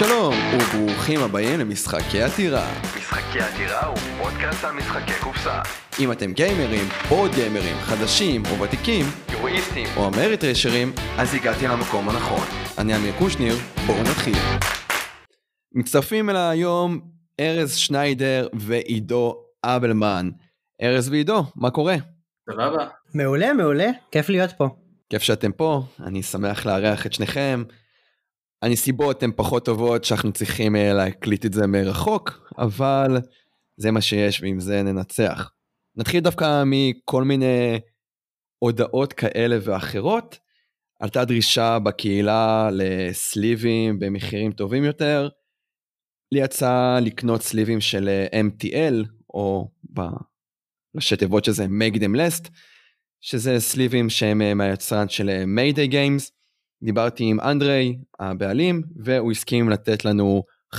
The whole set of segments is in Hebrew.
שלום, וברוכים הבאים למשחקי עתירה. משחקי עתירה הוא פודקאסט על משחקי קופסה. אם אתם גיימרים, בורד גיימרים, חדשים או ותיקים, יורואיסטים. או אמריטרשרים, אז הגעתי למקום הנכון. אני אמיר קושניר, בואו נתחיל. מצטרפים אליי היום ארז שניידר ועידו אבלמן. ארז ועידו, מה קורה? סבבה. מעולה, מעולה, כיף להיות פה. כיף שאתם פה, אני שמח לארח את שניכם. הנסיבות הן פחות טובות שאנחנו צריכים אה, להקליט את זה מרחוק, אבל זה מה שיש ועם זה ננצח. נתחיל דווקא מכל מיני הודעות כאלה ואחרות. עלתה דרישה בקהילה לסליבים במחירים טובים יותר. לי יצא לקנות סליבים של אה, MTL, או בראשי תיבות שזה make them last, שזה סליבים שהם אה, מהיצרן של Mayday Games. דיברתי עם אנדרי, הבעלים, והוא הסכים לתת לנו 5%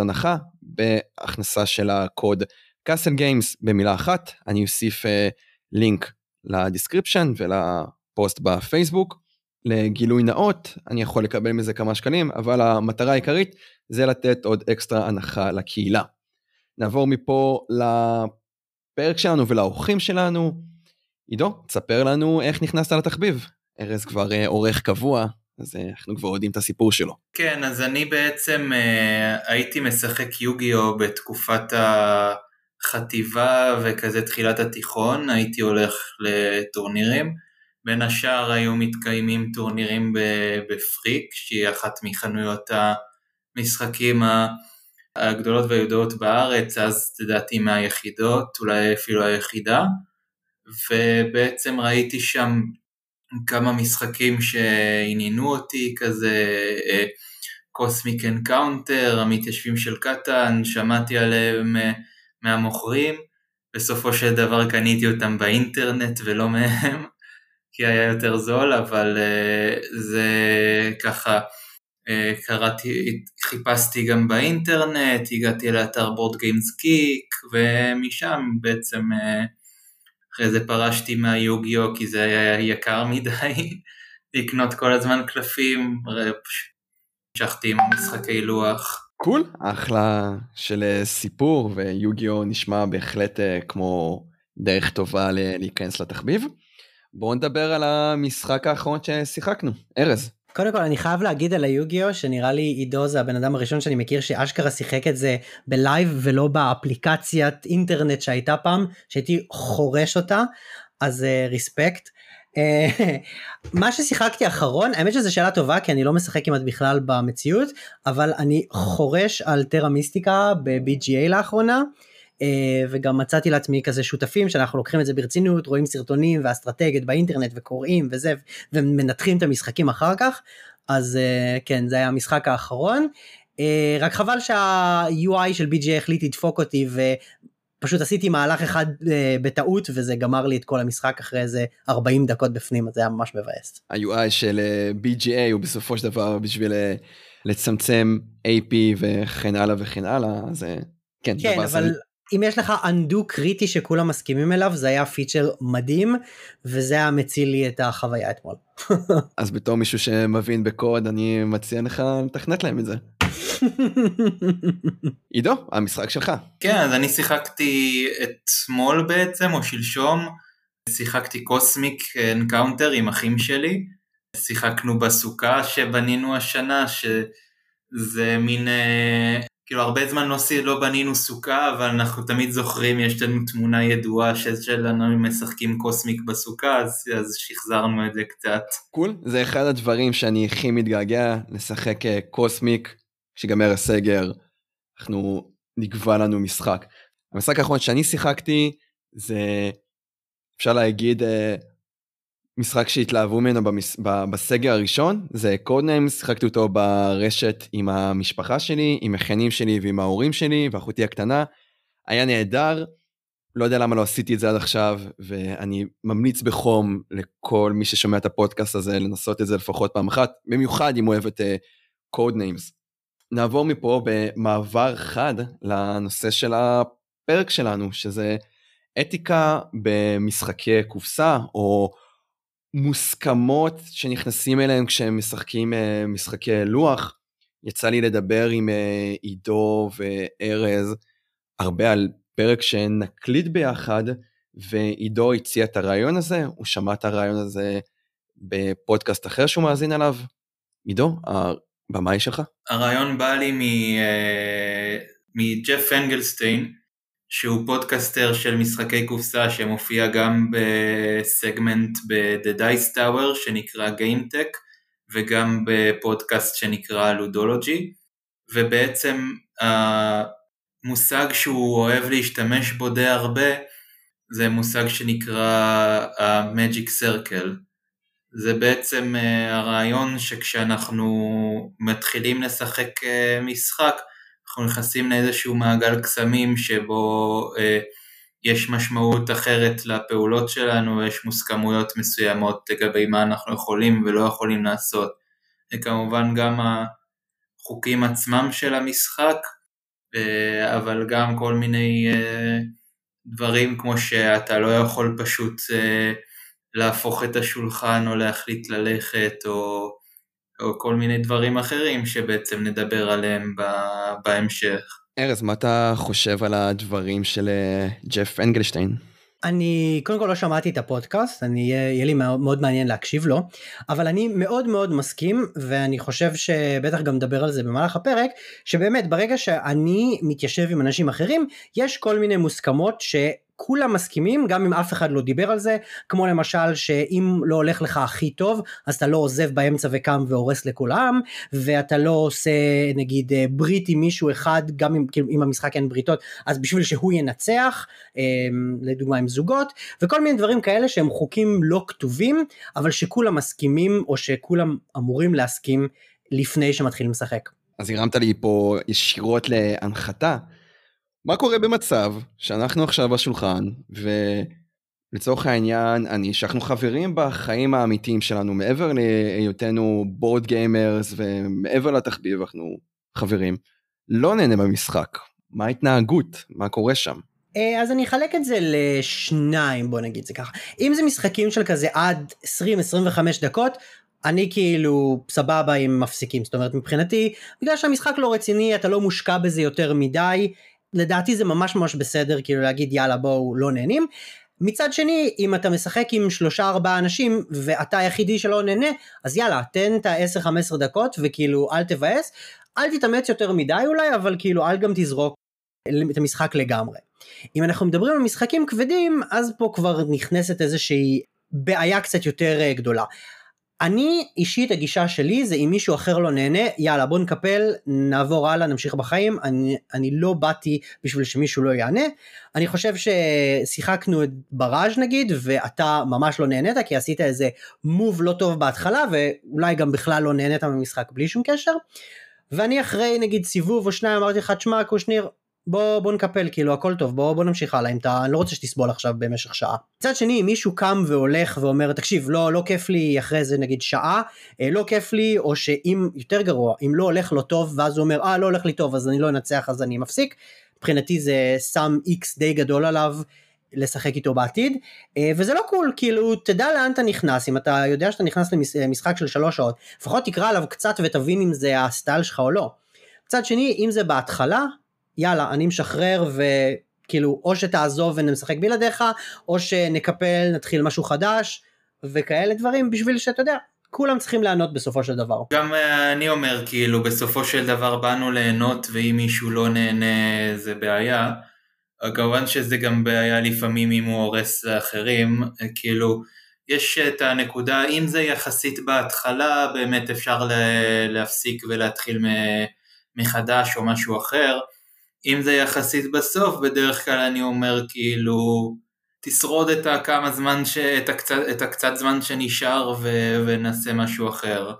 הנחה בהכנסה של הקוד Castle Games במילה אחת. אני אוסיף uh, לינק ל description ולפוסט בפייסבוק. לגילוי נאות, אני יכול לקבל מזה כמה שקלים, אבל המטרה העיקרית זה לתת עוד אקסטרה הנחה לקהילה. נעבור מפה לפרק שלנו ולאורחים שלנו. עידו, תספר לנו איך נכנסת לתחביב. ארז כבר uh, עורך קבוע, אז uh, אנחנו כבר יודעים את הסיפור שלו. כן, אז אני בעצם uh, הייתי משחק יוגיו בתקופת החטיבה וכזה תחילת התיכון, הייתי הולך לטורנירים. בין השאר היו מתקיימים טורנירים בפריק, שהיא אחת מחנויות המשחקים הגדולות והידועות בארץ, אז לדעתי מהיחידות, אולי אפילו היחידה, ובעצם ראיתי שם כמה משחקים שעניינו אותי, כזה Cosmic אה, Encounter, המתיישבים של קטאן, שמעתי עליהם אה, מהמוכרים, בסופו של דבר קניתי אותם באינטרנט ולא מהם, כי היה יותר זול, אבל אה, זה ככה, קראתי, חיפשתי גם באינטרנט, הגעתי לאתר Board Game Geek, ומשם בעצם אחרי זה פרשתי מהיוגיו כי זה היה יקר מדי לקנות כל הזמן קלפים, המשכתי עם משחקי לוח. cool, cool. אחלה של אה, סיפור ויוגיו נשמע בהחלט אה, כמו דרך טובה להיכנס לתחביב. בואו נדבר על המשחק האחרון ששיחקנו, ארז. קודם כל אני חייב להגיד על היוגיו שנראה לי עידו זה הבן אדם הראשון שאני מכיר שאשכרה שיחק את זה בלייב ולא באפליקציית אינטרנט שהייתה פעם שהייתי חורש אותה אז ריספקט. Uh, uh, מה ששיחקתי אחרון האמת שזו שאלה טובה כי אני לא משחק כמעט בכלל במציאות אבל אני חורש על טרה מיסטיקה ב-BGA לאחרונה. אה, וגם מצאתי לעצמי כזה שותפים שאנחנו לוקחים את זה ברצינות רואים סרטונים ואסטרטגיות באינטרנט וקוראים וזה ומנתחים את המשחקים אחר כך אז אה, כן זה היה המשחק האחרון אה, רק חבל שה-UI של BJ החליט לדפוק אותי ופשוט עשיתי מהלך אחד בטעות וזה גמר לי את כל המשחק אחרי איזה 40 דקות בפנים אז זה היה ממש מבאס. ה-UI של BGA הוא בסופו של דבר בשביל לצמצם AP וכן הלאה וכן הלאה אז כן, כן אבל אם יש לך undo קריטי שכולם מסכימים אליו זה היה פיצ'ר מדהים וזה היה מציל לי את החוויה אתמול. אז בתור מישהו שמבין בקוד אני מציע לך לתכנת להם את זה. עידו המשחק שלך. כן אז אני שיחקתי אתמול בעצם או שלשום שיחקתי Cosmic Encounter עם אחים שלי שיחקנו בסוכה שבנינו השנה שזה מין אה, כאילו הרבה זמן לא, לא בנינו סוכה, אבל אנחנו תמיד זוכרים, יש לנו תמונה ידועה שלנו משחקים קוסמיק בסוכה, אז, אז שחזרנו את זה קצת. קול, cool. זה אחד הדברים שאני הכי מתגעגע, לשחק אה, קוסמיק, שיגמר הסגר, אנחנו נקבע לנו משחק. המשחק האחרון שאני שיחקתי, זה אפשר להגיד אה, משחק שהתלהבו ממנו במס... בסגר הראשון, זה קודניים, שיחקתי אותו ברשת עם המשפחה שלי, עם החיינים שלי ועם ההורים שלי ואחותי הקטנה. היה נהדר, לא יודע למה לא עשיתי את זה עד עכשיו, ואני ממליץ בחום לכל מי ששומע את הפודקאסט הזה לנסות את זה לפחות פעם אחת, במיוחד אם הוא אוהב את קודניימס. Uh, נעבור מפה במעבר חד לנושא של הפרק שלנו, שזה אתיקה במשחקי קופסה, או מוסכמות שנכנסים אליהם כשהם משחקים אה, משחקי לוח. יצא לי לדבר עם אה, עידו וארז הרבה על פרק שנקליט ביחד, ועידו הציע את הרעיון הזה, הוא שמע את הרעיון הזה בפודקאסט אחר שהוא מאזין עליו. עידו, הבמה היא שלך. הרעיון בא לי אה, מג'ף אנגלסטיין, שהוא פודקאסטר של משחקי קופסה שמופיע גם בסגמנט ב-The Dice Tower שנקרא GameTech וגם בפודקאסט שנקרא Ludology ובעצם המושג שהוא אוהב להשתמש בו די הרבה זה מושג שנקרא ה-Magic Circle. זה בעצם אה, הרעיון שכשאנחנו מתחילים לשחק אה, משחק אנחנו נכנסים לאיזשהו מעגל קסמים שבו אה, יש משמעות אחרת לפעולות שלנו, יש מוסכמויות מסוימות לגבי מה אנחנו יכולים ולא יכולים לעשות. וכמובן גם החוקים עצמם של המשחק, אה, אבל גם כל מיני אה, דברים כמו שאתה לא יכול פשוט אה, להפוך את השולחן או להחליט ללכת או או כל מיני דברים אחרים שבעצם נדבר עליהם בהמשך. ארז, מה אתה חושב על הדברים של אה, ג'ף אנגלשטיין? אני קודם כל לא שמעתי את הפודקאסט, אני יהיה לי מאוד, מאוד מעניין להקשיב לו, אבל אני מאוד מאוד מסכים ואני חושב שבטח גם נדבר על זה במהלך הפרק, שבאמת ברגע שאני מתיישב עם אנשים אחרים, יש כל מיני מוסכמות ש... כולם מסכימים גם אם אף אחד לא דיבר על זה כמו למשל שאם לא הולך לך הכי טוב אז אתה לא עוזב באמצע וקם והורס לכולם ואתה לא עושה נגיד אה, ברית עם מישהו אחד גם אם, כאילו, אם המשחק אין בריתות אז בשביל שהוא ינצח אה, לדוגמה עם זוגות וכל מיני דברים כאלה שהם חוקים לא כתובים אבל שכולם מסכימים או שכולם אמורים להסכים לפני שמתחילים לשחק. אז הרמת לי פה ישירות להנחתה. מה קורה במצב שאנחנו עכשיו בשולחן, ולצורך העניין, אני, שאנחנו חברים בחיים האמיתיים שלנו, מעבר להיותנו בורד גיימרס ומעבר לתחביב, אנחנו חברים, לא נהנה במשחק. מה ההתנהגות? מה קורה שם? אה, אז אני אחלק את זה לשניים בוא נגיד זה ככה אם זה משחקים של כזה עד 20-25 דקות אני כאילו סבבה אם מפסיקים זאת אומרת מבחינתי בגלל שהמשחק לא רציני אתה לא מושקע בזה יותר מדי לדעתי זה ממש ממש בסדר כאילו להגיד יאללה בואו לא נהנים. מצד שני אם אתה משחק עם שלושה ארבעה אנשים ואתה היחידי שלא נהנה אז יאללה תן את ה-10-15 דקות וכאילו אל תבאס אל תתאמץ יותר מדי אולי אבל כאילו אל גם תזרוק את המשחק לגמרי. אם אנחנו מדברים על משחקים כבדים אז פה כבר נכנסת איזושהי בעיה קצת יותר אה, גדולה. אני אישית הגישה שלי זה אם מישהו אחר לא נהנה יאללה בוא נקפל נעבור הלאה נמשיך בחיים. אני, אני לא באתי בשביל שמישהו לא יענה. אני חושב ששיחקנו את בראז' נגיד ואתה ממש לא נהנית כי עשית איזה מוב לא טוב בהתחלה ואולי גם בכלל לא נהנית ממשחק בלי שום קשר. ואני אחרי נגיד סיבוב או שניים אמרתי לך תשמע קושניר בוא בוא נקפל כאילו הכל טוב בוא בוא נמשיך הלאה אם אתה אני לא רוצה שתסבול עכשיו במשך שעה. מצד שני אם מישהו קם והולך ואומר תקשיב לא לא כיף לי אחרי זה נגיד שעה אה, לא כיף לי או שאם יותר גרוע אם לא הולך לו טוב ואז הוא אומר אה לא הולך לי טוב אז אני לא אנצח אז אני מפסיק. מבחינתי זה שם איקס די גדול עליו לשחק איתו בעתיד אה, וזה לא קול כאילו תדע לאן אתה נכנס אם אתה יודע שאתה נכנס למשחק של שלוש שעות לפחות תקרא עליו קצת ותבין אם זה הסטייל שלך או לא. מצד שני אם זה בהתחלה יאללה אני משחרר וכאילו או שתעזוב ונשחק בלעדיך או שנקפל נתחיל משהו חדש וכאלה דברים בשביל שאתה יודע כולם צריכים ליהנות בסופו של דבר. גם אה, אני אומר כאילו בסופו של דבר באנו ליהנות ואם מישהו לא נהנה זה בעיה. כמובן שזה גם בעיה לפעמים אם הוא הורס לאחרים כאילו יש את הנקודה אם זה יחסית בהתחלה באמת אפשר להפסיק ולהתחיל מחדש או משהו אחר אם זה יחסית בסוף, בדרך כלל אני אומר כאילו, תשרוד את הכמה זמן, ש... את, הקצת, את הקצת זמן שנשאר ו... ונעשה משהו אחר.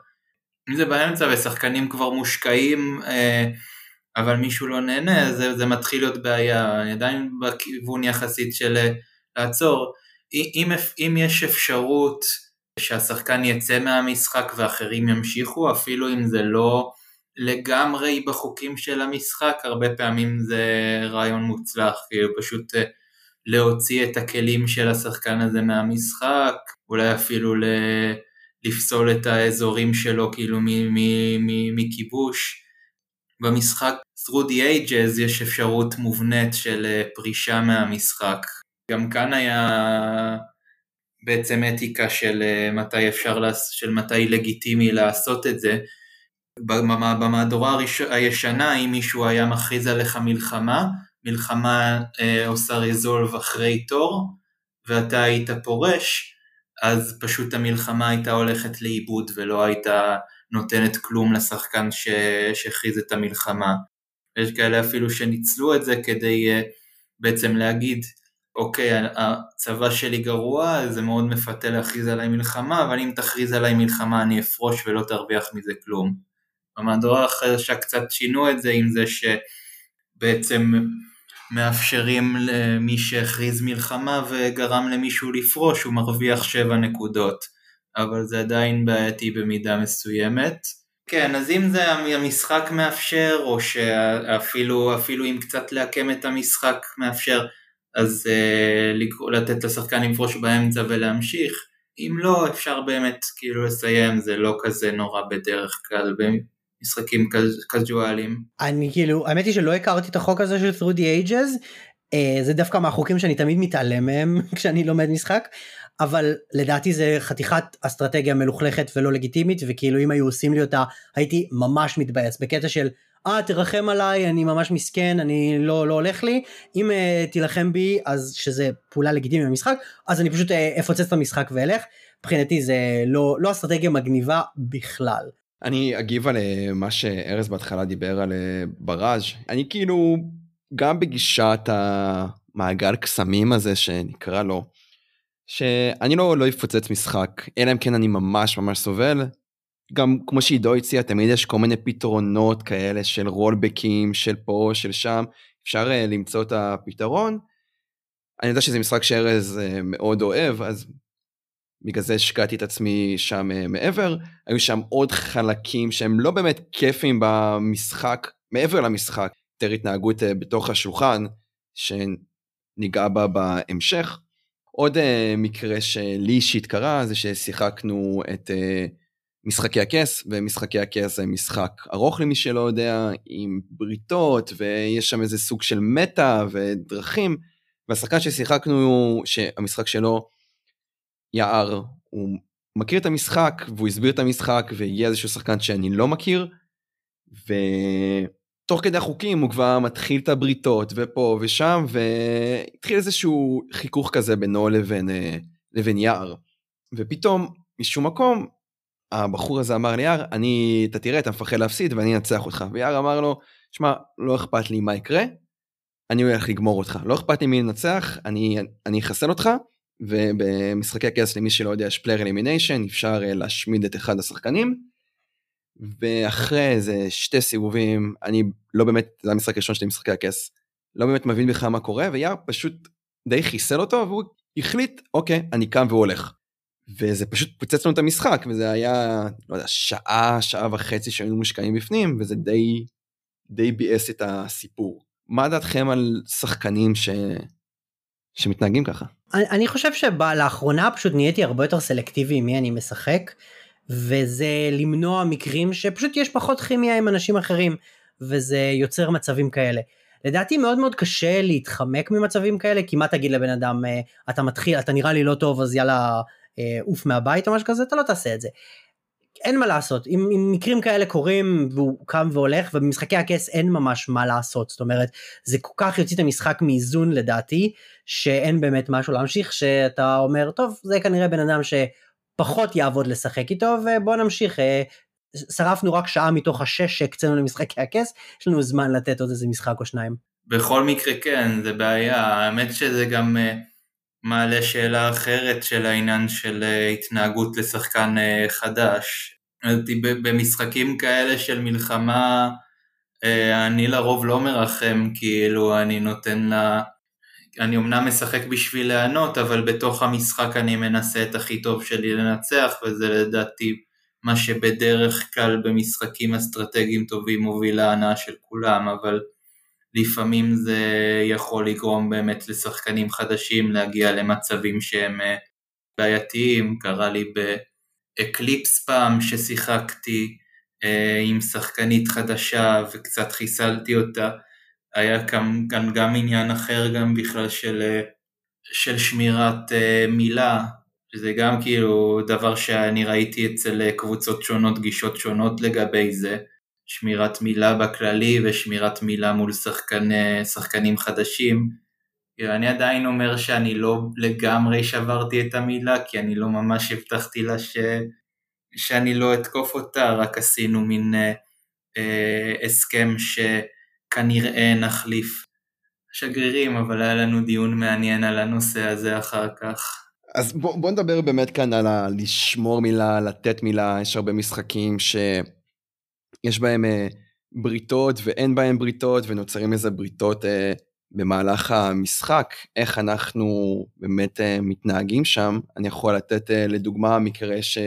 אם זה באמצע ושחקנים כבר מושקעים, אה, אבל מישהו לא נהנה, זה, זה מתחיל להיות בעיה, אני עדיין בכיוון יחסית של אה, לעצור. אם, אם יש אפשרות שהשחקן יצא מהמשחק ואחרים ימשיכו, אפילו אם זה לא לגמרי בחוקים של המשחק, הרבה פעמים זה רעיון מוצלח, כאילו פשוט אה, להוציא את הכלים של השחקן הזה מהמשחק, אולי אפילו ל... לפסול את האזורים שלו כאילו מכיבוש, במשחק through the ages יש אפשרות מובנית של אה, פרישה מהמשחק. גם כאן היה בעצם אתיקה של אה, מתי אפשר, של מתי לגיטימי לעשות את זה. במהדורה הישנה אם מישהו היה מכריז עליך מלחמה, מלחמה אה, עושה ריזולב אחרי תור ואתה היית פורש, אז פשוט המלחמה הייתה הולכת לאיבוד ולא הייתה נותנת כלום לשחקן שהכריז את המלחמה. יש כאלה אפילו שניצלו את זה כדי uh, בעצם להגיד, אוקיי, הצבא שלי גרוע, זה מאוד מפתה להכריז עליי מלחמה, אבל אם תכריז עליי מלחמה אני אפרוש ולא תרוויח מזה כלום. במהדורה החדשה קצת שינו את זה עם זה שבעצם מאפשרים למי שהכריז מלחמה וגרם למישהו לפרוש, הוא מרוויח 7 נקודות, אבל זה עדיין בעייתי במידה מסוימת. כן, אז אם זה המשחק מאפשר, או שאפילו אפילו אם קצת לעקם את המשחק מאפשר, אז uh, לתת לשחקן לפרוש באמצע ולהמשיך. אם לא, אפשר באמת כאילו לסיים, זה לא כזה נורא בדרך כלל משחקים קזואליים. אני כאילו האמת היא שלא הכרתי את החוק הזה של through the ages uh, זה דווקא מהחוקים שאני תמיד מתעלם מהם כשאני לומד משחק אבל לדעתי זה חתיכת אסטרטגיה מלוכלכת ולא לגיטימית וכאילו אם היו עושים לי אותה הייתי ממש מתבאס בקטע של אה תרחם עליי אני ממש מסכן אני לא לא הולך לי אם uh, תילחם בי אז שזה פעולה לגיטימית במשחק אז אני פשוט uh, אפוצץ את המשחק ואלך מבחינתי זה לא לא אסטרטגיה מגניבה בכלל. אני אגיב על אה, מה שארז בהתחלה דיבר על אה, בראז' אני כאילו גם בגישת המעגל קסמים הזה שנקרא לו שאני לא לא אפוצץ משחק אלא אם כן אני ממש ממש סובל. גם כמו שעידו הציע תמיד יש כל מיני פתרונות כאלה של רולבקים של פה של שם אפשר uh, למצוא את הפתרון. אני יודע שזה משחק שארז מאוד אוהב אז בגלל זה השקעתי את עצמי שם uh, מעבר, היו שם עוד חלקים שהם לא באמת כיפים במשחק, מעבר למשחק, יותר התנהגות uh, בתוך השולחן, שניגע בה בהמשך. עוד uh, מקרה שלי אישית קרה זה ששיחקנו את משחקי הכס, ומשחקי הכס זה משחק ארוך למי שלא יודע, עם בריתות, ויש שם איזה סוג של מטה ודרכים, והשחקן ששיחקנו, שהמשחק שלו יער, הוא מכיר את המשחק והוא הסביר את המשחק והגיע איזשהו שחקן שאני לא מכיר ותוך כדי החוקים הוא כבר מתחיל את הבריתות ופה ושם והתחיל איזשהו חיכוך כזה בינו לבין, אה, לבין יער. ופתאום משום מקום הבחור הזה אמר ליער אני אתה תראה אתה מפחד להפסיד ואני אנצח אותך. ויער אמר לו שמע לא אכפת לי מה יקרה אני הולך לגמור אותך. לא אכפת לי מי ינצח אני אני אחסל אותך ובמשחקי הכס למי שלא יודע יש player elimination אפשר אה, להשמיד את אחד השחקנים. ואחרי איזה שתי סיבובים אני לא באמת זה המשחק הראשון שלי משחקי הכס לא באמת מבין בכלל מה קורה ויאר פשוט די חיסל אותו והוא החליט אוקיי אני קם והולך. וזה פשוט פוצץ לנו את המשחק וזה היה לא יודע שעה שעה וחצי שהיינו מושקעים בפנים וזה די די ביאס את הסיפור. מה דעתכם על שחקנים ש... שמתנהגים ככה? אני, חושב שלאחרונה פשוט נהייתי הרבה יותר סלקטיבי עם מי אני משחק וזה למנוע מקרים שפשוט יש פחות כימיה עם אנשים אחרים וזה יוצר מצבים כאלה. לדעתי מאוד מאוד קשה להתחמק ממצבים כאלה כי מה תגיד לבן אדם אה, אתה מתחיל אתה נראה לי לא טוב אז יאללה אה, עוף מהבית או משהו כזה אתה לא תעשה את זה. אין מה לעשות אם, אם מקרים כאלה קורים והוא קם והולך ובמשחקי הכס אין ממש מה לעשות זאת אומרת זה כל כך יוציא את המשחק מאיזון לדעתי שאין באמת משהו להמשיך שאתה אומר טוב זה כנראה בן אדם שפחות יעבוד לשחק איתו ובוא נמשיך אה, שרפנו רק שעה מתוך השש שהקצינו למשחקי הכס יש לנו זמן לתת עוד איזה משחק או שניים. בכל מקרה כן זה בעיה האמת שזה גם אה, מעלה שאלה אחרת של העניין של אה, התנהגות לשחקן חדש. במשחקים כאלה של מלחמה אני לרוב לא מרחם כאילו אני נותן לה אני אמנם משחק בשביל ליהנות, אבל בתוך המשחק אני מנסה את הכי טוב שלי לנצח, וזה לדעתי מה שבדרך כלל במשחקים אסטרטגיים טובים מוביל להנאה של כולם, אבל לפעמים זה יכול לגרום באמת לשחקנים חדשים להגיע למצבים שהם אה, בעייתיים, קרה לי ב Eclipse פעם ששיחקתי, אה, עם שחקנית חדשה וקצת חיסלתי אותה. היה כאן, כאן גם עניין אחר גם בכלל של, אה, של שמירת אה, מילה, שזה גם כאילו דבר שאני ראיתי אצל קבוצות שונות, גישות שונות לגבי זה, שמירת מילה בכללי ושמירת מילה מול שחקני, שחקנים חדשים. אני עדיין אומר שאני לא לגמרי שברתי את המילה, כי אני לא ממש הבטחתי לה ש... שאני לא אתקוף אותה, רק עשינו מין אה, אה, הסכם שכנראה נחליף שגרירים, אבל היה לנו דיון מעניין על הנושא הזה אחר כך. אז בוא, בוא נדבר באמת כאן על ה- לשמור מילה, לתת מילה, יש הרבה משחקים שיש בהם אה, בריתות ואין בהם בריתות ונוצרים איזה בריתות אה, במהלך המשחק, איך אנחנו באמת אה, מתנהגים שם. אני יכול לתת אה, לדוגמה מקרה ש...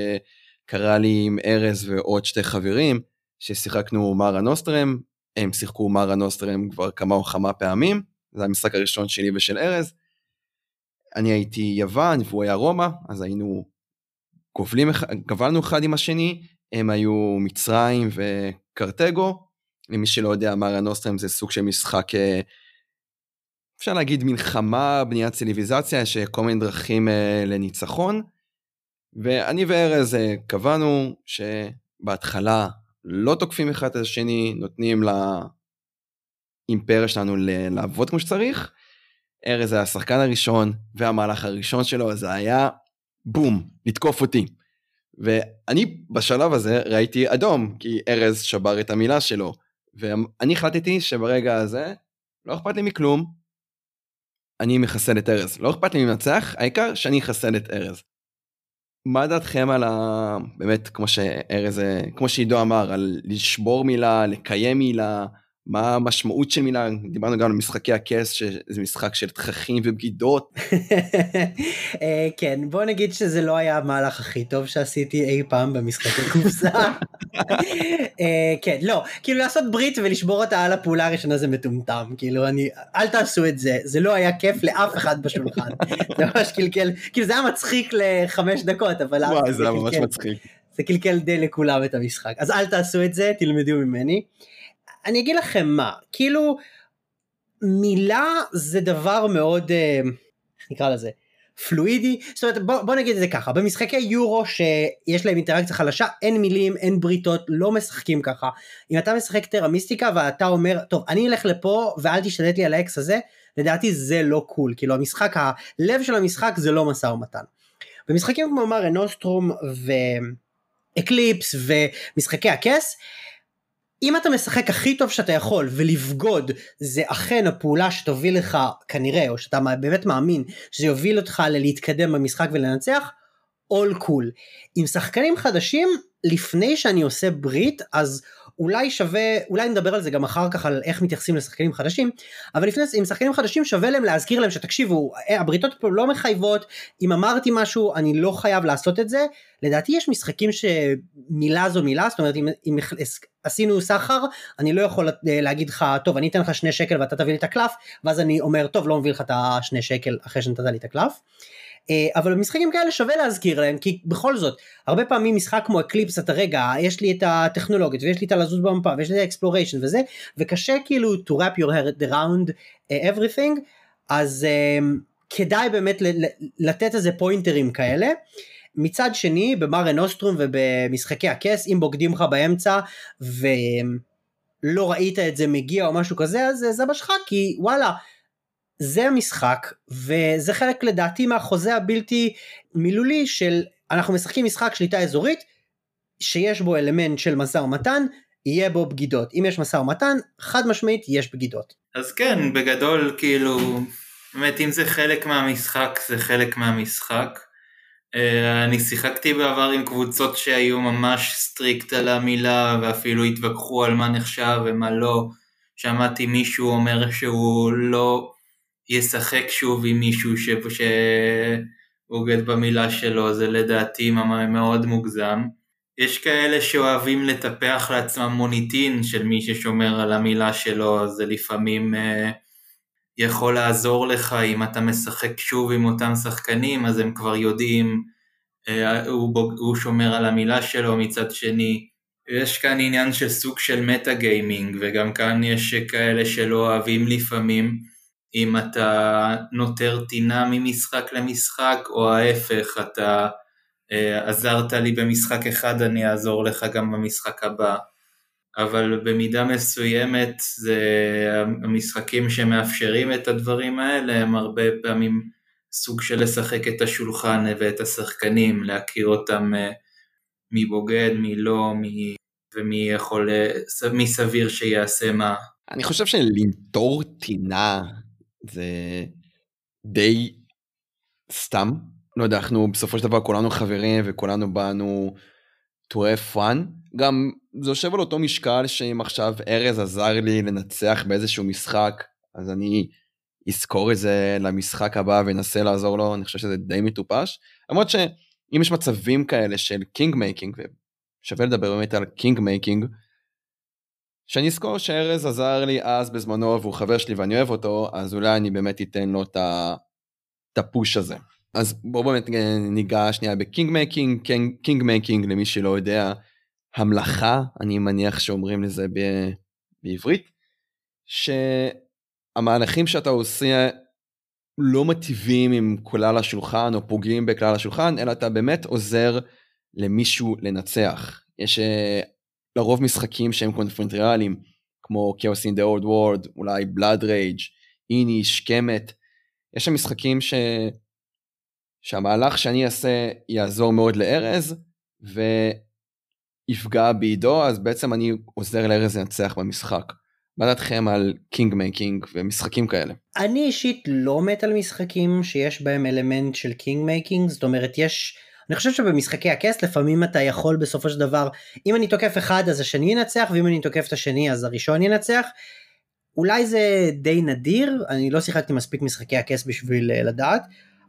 קרה לי עם ארז ועוד שתי חברים, ששיחקנו מרה נוסטרם, הם שיחקו מרה נוסטרם כבר כמה או כמה פעמים, זה המשחק הראשון שלי ושל ארז. אני הייתי יוון והוא היה רומא, אז היינו גובלים, גבלנו אחד עם השני, הם היו מצרים וקרטגו. למי שלא יודע, מרה נוסטרם זה סוג של משחק, אה, אפשר להגיד מלחמה, בניית ציליביזציה, יש כל מיני דרכים אה, לניצחון. ואני וארז אה, קבענו שבהתחלה לא תוקפים אחד את השני, נותנים לאימפריה שלנו לעבוד כמו שצריך. ארז היה השחקן הראשון, והמהלך הראשון שלו זה היה בום, לתקוף אותי. ואני בשלב הזה ראיתי אדום, כי ארז שבר את המילה שלו. ואני החלטתי שברגע הזה, לא אכפת לי מכלום, אני מחסל את ארז. לא אכפת לי מנצח, העיקר שאני אחסל את ארז. מה דעתכם על ה... באמת, כמו שארז, כמו שעידו אמר, על לשבור מילה, לקיים מילה, מה המשמעות של מילה, דיברנו גם על משחקי הכס, שזה משחק של תככים ובגידות. אה, כן, בוא נגיד שזה לא היה המהלך הכי טוב שעשיתי אי פעם במשחקי קופסה. אה, כן, לא, כאילו לעשות ברית ולשבור אותה על הפעולה הראשונה זה מטומטם, כאילו אני, אל תעשו את זה, זה לא היה כיף לאף אחד בשולחן. זה ממש קלקל, כאילו זה היה מצחיק לחמש דקות, אבל... וואי, זה היה ממש מצחיק. זה קלקל די לכולם את המשחק, אז אל תעשו את זה, תלמדו ממני. אני אגיד לכם מה, כאילו מילה זה דבר מאוד, אה, איך נקרא לזה, פלואידי, זאת אומרת בוא, בוא נגיד את זה ככה, במשחקי יורו שיש להם אינטראקציה חלשה, אין מילים, אין בריתות, לא משחקים ככה. אם אתה משחק Terra Mystica ואתה אומר, טוב אני אלך לפה ואל תשתלט לי על ה hex הזה, לדעתי זה לא cool, כאילו המשחק, הלב של המשחק זה לא משא ומתן. במשחקים כמו Mare Nostrum ו Eclipse ומשחקי הכס, אם אתה משחק הכי טוב שאתה יכול ולבגוד זה אכן הפעולה שתוביל לך כנראה או שאתה באמת מאמין שזה יוביל אותך ללהתקדם במשחק ולנצח all cool. עם שחקנים חדשים לפני שאני עושה ברית אז אולי שווה אולי נדבר על זה גם אחר כך על איך מתייחסים לשחקנים חדשים אבל לפני זה עם שחקנים חדשים שווה להם להזכיר להם שתקשיבו אה, הבריתות פה לא מחייבות אם אמרתי משהו אני לא חייב לעשות את זה לדעתי יש משחקים שמילה זו מילה זאת אומרת אם, אם עשינו סחר אני לא יכול אה, להגיד לך טוב אני אתן לך שני שקל ואתה תביא לי את הקלף ואז אני אומר טוב לא מביא לך את השני שקל אחרי שנתת לי את הקלף. אה, אבל במשחקים כאלה שווה להזכיר להם כי בכל זאת הרבה פעמים משחק כמו Eclipse אתה רגע יש לי את הטכנולוגיות ויש לי את הלזוז במפה ויש לי את ה exploration וזה וקשה כאילו to wrap your head around uh, everything אז um, כדאי באמת לתת איזה פוינטרים כאלה. מצד שני במארה נוסטרום ובמשחקי הכס אם בוגדים לך באמצע ולא ראית את זה מגיע או משהו כזה אז זה בשך כי וואלה זה המשחק וזה חלק לדעתי מהחוזה הבלתי מילולי של אנחנו משחקים משחק שליטה אזורית שיש בו אלמנט של משא ומתן יהיה בו בגידות אם יש משא ומתן חד משמעית יש בגידות. אז כן בגדול כאילו באמת אם זה חלק מהמשחק זה חלק מהמשחק. Uh, אני שיחקתי בעבר עם קבוצות שהיו ממש strict על המילה ואפילו התווכחו על מה נחשב ומה לא. שמעתי מישהו אומר שהוא לא ישחק שוב עם מישהו שבוגד במילה שלו, זה לדעתי מאוד מוגזם. יש כאלה שאוהבים לטפח לעצמם מוניטין של מי ששומר על המילה שלו, זה לפעמים uh, יכול לעזור לך. אם אתה משחק שוב עם אותם שחקנים, אז הם כבר יודעים, uh, הוא, בוג, הוא שומר על המילה שלו, מצד שני יש כאן עניין של סוג של מטה גיימינג, וגם כאן יש כאלה שלא אוהבים לפעמים אם אתה נותר טינה ממשחק למשחק, או ההפך, אתה אה, עזרת לי במשחק אחד, אני אעזור לך גם במשחק הבא. אבל במידה מסוימת זה המשחקים שמאפשרים את הדברים האלה הם הרבה פעמים סוג של לשחק את השולחן ואת השחקנים, להכיר אותם אה, מי בוגד, מי מי... ומי יכול, מי סביר שיעשה מה. אני חושב שלנטור טינה זה די סתם. לא יודע, אנחנו בסופו של דבר כולנו חברים וכולנו באנו to have fun. גם זה יושב על אותו משקל שאם עכשיו ארז עזר לי לנצח באיזשהו משחק, אז אני אזכור את זה למשחק הבא ואנסה לעזור לו, אני חושב שזה די מטופש. למרות שאם יש מצבים כאלה של king making, ושווה לדבר באמת על king making, שאני אזכור שארז עזר לי אז בזמנו והוא חבר שלי ואני אוהב אותו, אז אולי אני באמת אתן לו את ה push הזה. אז בואו באמת ניגע שנייה ב king making, king making למי שלא יודע, המלכה, אני מניח שאומרים לזה ב, בעברית, שהמהלכים שאתה עושה לא מטיבים עם כלל השולחן או פוגעים בכלל השולחן, אלא אתה באמת עוזר למישהו לנצח. יש אה, לרוב משחקים שהם קונפרונטציונליים, כמו Chaos in the Old World, אולי Blood Rage, Inis, שקמת. יש שם משחקים ש... שהמהלך שאני אעשה יעזור מאוד לארז, ויפגע בעידו, אז בעצם אני עוזר לארז לנצח במשחק. מה דעתכם על king making ומשחקים כאלה? אני אישית לא מת על משחקים שיש בהם אלמנט של king making, זאת אומרת יש... אני חושב שבמשחקי הכס לפעמים אתה יכול בסופו של דבר, אם אני תוקף אחד אז השני ינצח, ואם אני תוקף את השני אז הראשון ינצח. אולי זה די נדיר, אני לא שיחקתי מספיק משחקי הכס בשביל אה, לדעת,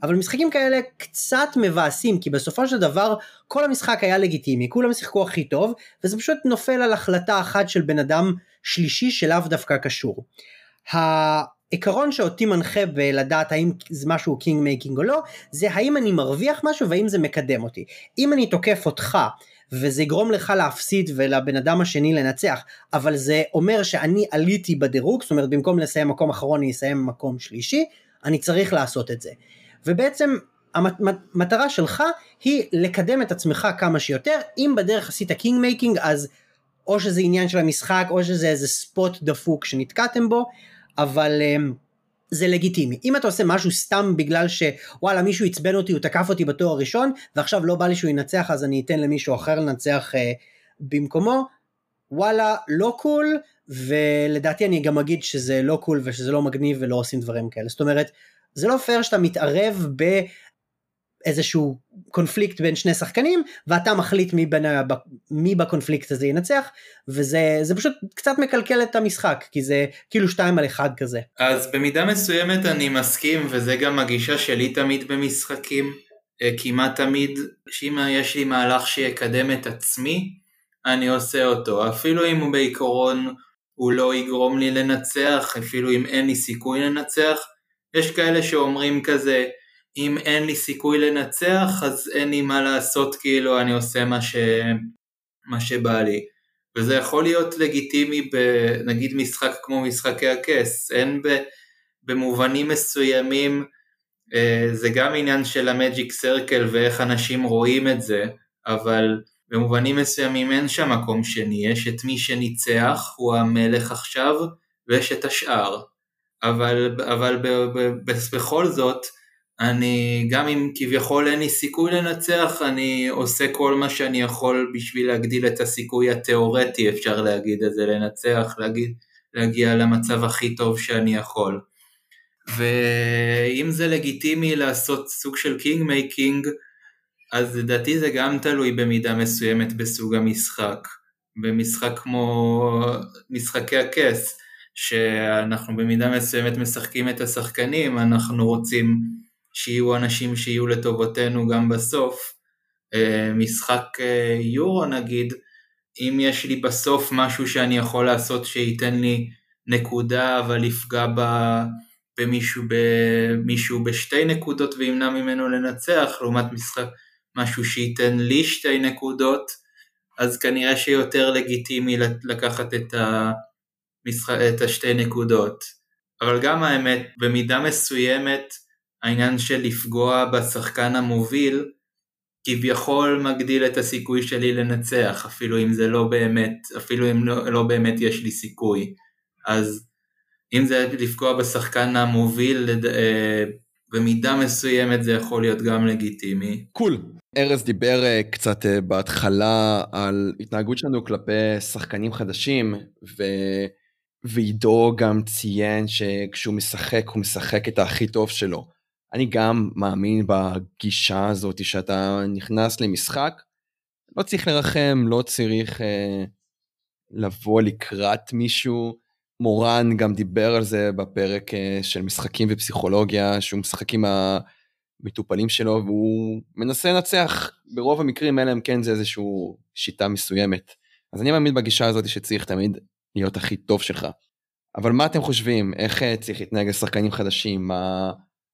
אבל משחקים כאלה קצת מבאסים, כי בסופו של דבר כל המשחק היה לגיטימי, כולם שיחקו הכי טוב, וזה פשוט נופל על החלטה אחת של בן אדם שלישי שלאו דווקא קשור. העיקרון שאותי מנחה בלדעת האם זה משהו king making או לא, זה האם אני מרוויח משהו והאם זה מקדם אותי. אם אני תוקף אותך וזה יגרום לך להפסיד ולבן אדם השני לנצח, אבל זה אומר שאני עליתי בדירוג, זאת אומרת במקום לסיים מקום אחרון אני אסיים מקום שלישי, אני צריך לעשות את זה. ובעצם המטרה שלך היא לקדם את עצמך כמה שיותר, אם בדרך עשית king making אז או שזה עניין של המשחק או שזה איזה spot דפוק שנתקעתם בו, אבל um, זה לגיטימי. אם אתה עושה משהו סתם בגלל שוואלה מישהו עצבן אותי, הוא תקף אותי בתור ראשון, ועכשיו לא בא לי שהוא ינצח אז אני אתן למישהו אחר לנצח uh, במקומו, וואלה לא cool, ולדעתי אני גם אגיד שזה לא cool ושזה לא מגניב ולא עושים דברים כאלה. זאת אומרת, זה לא פייר שאתה מתערב באיזשהו קונפליקט בין שני שחקנים ואתה מחליט מי, בין, מי בקונפליקט הזה ינצח וזה פשוט קצת מקלקל את המשחק כי זה כאילו שתיים על אחד כזה. אז במידה מסוימת אני מסכים וזה גם הגישה שלי תמיד במשחקים אה, כמעט תמיד שאם יש לי מהלך שיקדם את עצמי אני עושה אותו אפילו אם הוא בעיקרון הוא לא יגרום לי לנצח אפילו אם אין לי סיכוי לנצח יש כאלה שאומרים כזה, אם אין לי סיכוי לנצח, אז אין לי מה לעשות, כאילו אני עושה מה, ש... מה שבא לי. וזה יכול להיות לגיטימי בנגיד משחק כמו משחקי הכס, אין ב... במובנים מסוימים, אה, זה גם עניין של המג'יק סרקל ואיך אנשים רואים את זה, אבל במובנים מסוימים אין שם מקום שני, יש את מי שניצח, הוא המלך עכשיו, ויש את השאר. אבל, אבל ב, ב, ב, בכל זאת, אני, גם אם כביכול אין לי סיכוי לנצח, אני עושה כל מה שאני יכול בשביל להגדיל את הסיכוי התיאורטי, אפשר להגיד את זה, לנצח, להגיד, להגיע למצב הכי טוב שאני יכול. ואם זה לגיטימי לעשות סוג של king making, אז לדעתי זה גם תלוי במידה מסוימת בסוג המשחק. במשחק כמו משחקי הכס, שאנחנו במידה מסוימת משחקים את השחקנים, אנחנו רוצים שיהיו אנשים שיהיו לטובתנו גם בסוף. אה, משחק אה, יורו נגיד, אם יש לי בסוף משהו שאני יכול לעשות שייתן לי נקודה אבל יפגע. במישהו, במישהו בשתי נקודות וימנע ממנו לנצח, לעומת משחק, משהו שייתן לי שתי נקודות, אז כנראה שיותר לגיטימי לקחת את, המשח... את השתי נקודות. אבל גם האמת, במידה מסוימת, העניין של לפגוע בשחקן המוביל, כביכול מגדיל את הסיכוי שלי לנצח, אפילו אם זה לא באמת, אפילו אם לא, לא באמת יש לי סיכוי. אז אם זה לפגוע בשחקן המוביל, אה, במידה מסוימת זה יכול להיות גם לגיטימי. קול. Cool. ארז דיבר אה, קצת אה, בהתחלה על התנהגות שלנו כלפי שחקנים חדשים, ו... ועידו גם ציין שכשהוא משחק, הוא משחק את הכי טוב שלו. אני גם מאמין בגישה הזאת שאתה נכנס למשחק, לא צריך לרחם, לא צריך אה, לבוא לקראת מישהו. מורן גם דיבר על זה בפרק אה, של משחקים ופסיכולוגיה, שהוא משחק עם המטופלים שלו, והוא מנסה לנצח ברוב המקרים, אלא אם כן זה איזושהי שיטה מסוימת. אז אני מאמין בגישה הזאת שצריך תמיד להיות הכי טוב שלך. אבל מה אתם חושבים? איך אה, צריך להתנהג לשחקנים חדשים? מה,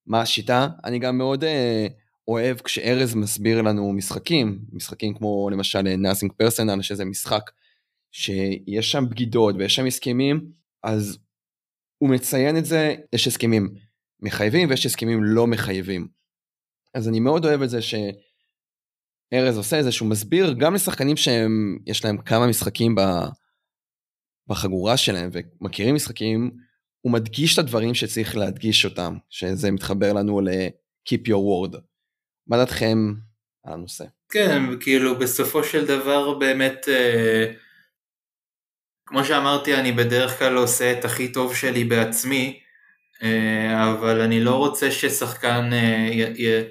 מה השיטה? אני גם מאוד אה, אוהב כשארז מסביר לנו משחקים, משחקים כמו למשל נאסינג פרסונל, שזה משחק שיש שם בגידות ויש שם הסכמים, אז הוא מציין את זה, יש הסכמים מחייבים ויש הסכמים לא מחייבים. אז אני מאוד אוהב את זה שארז עושה את זה שהוא מסביר גם לשחקנים שיש להם כמה משחקים. בחגורה שלהם ומכירים משחקים, הוא מדגיש את הדברים שצריך להדגיש אותם, שזה מתחבר לנו ל-keep your word. מה דעתכם על הנושא? כן, כאילו בסופו של דבר באמת, אה, כמו שאמרתי, אני בדרך כלל עושה את הכי טוב שלי בעצמי, אה, אבל אני לא רוצה ששחקן אה, י, י,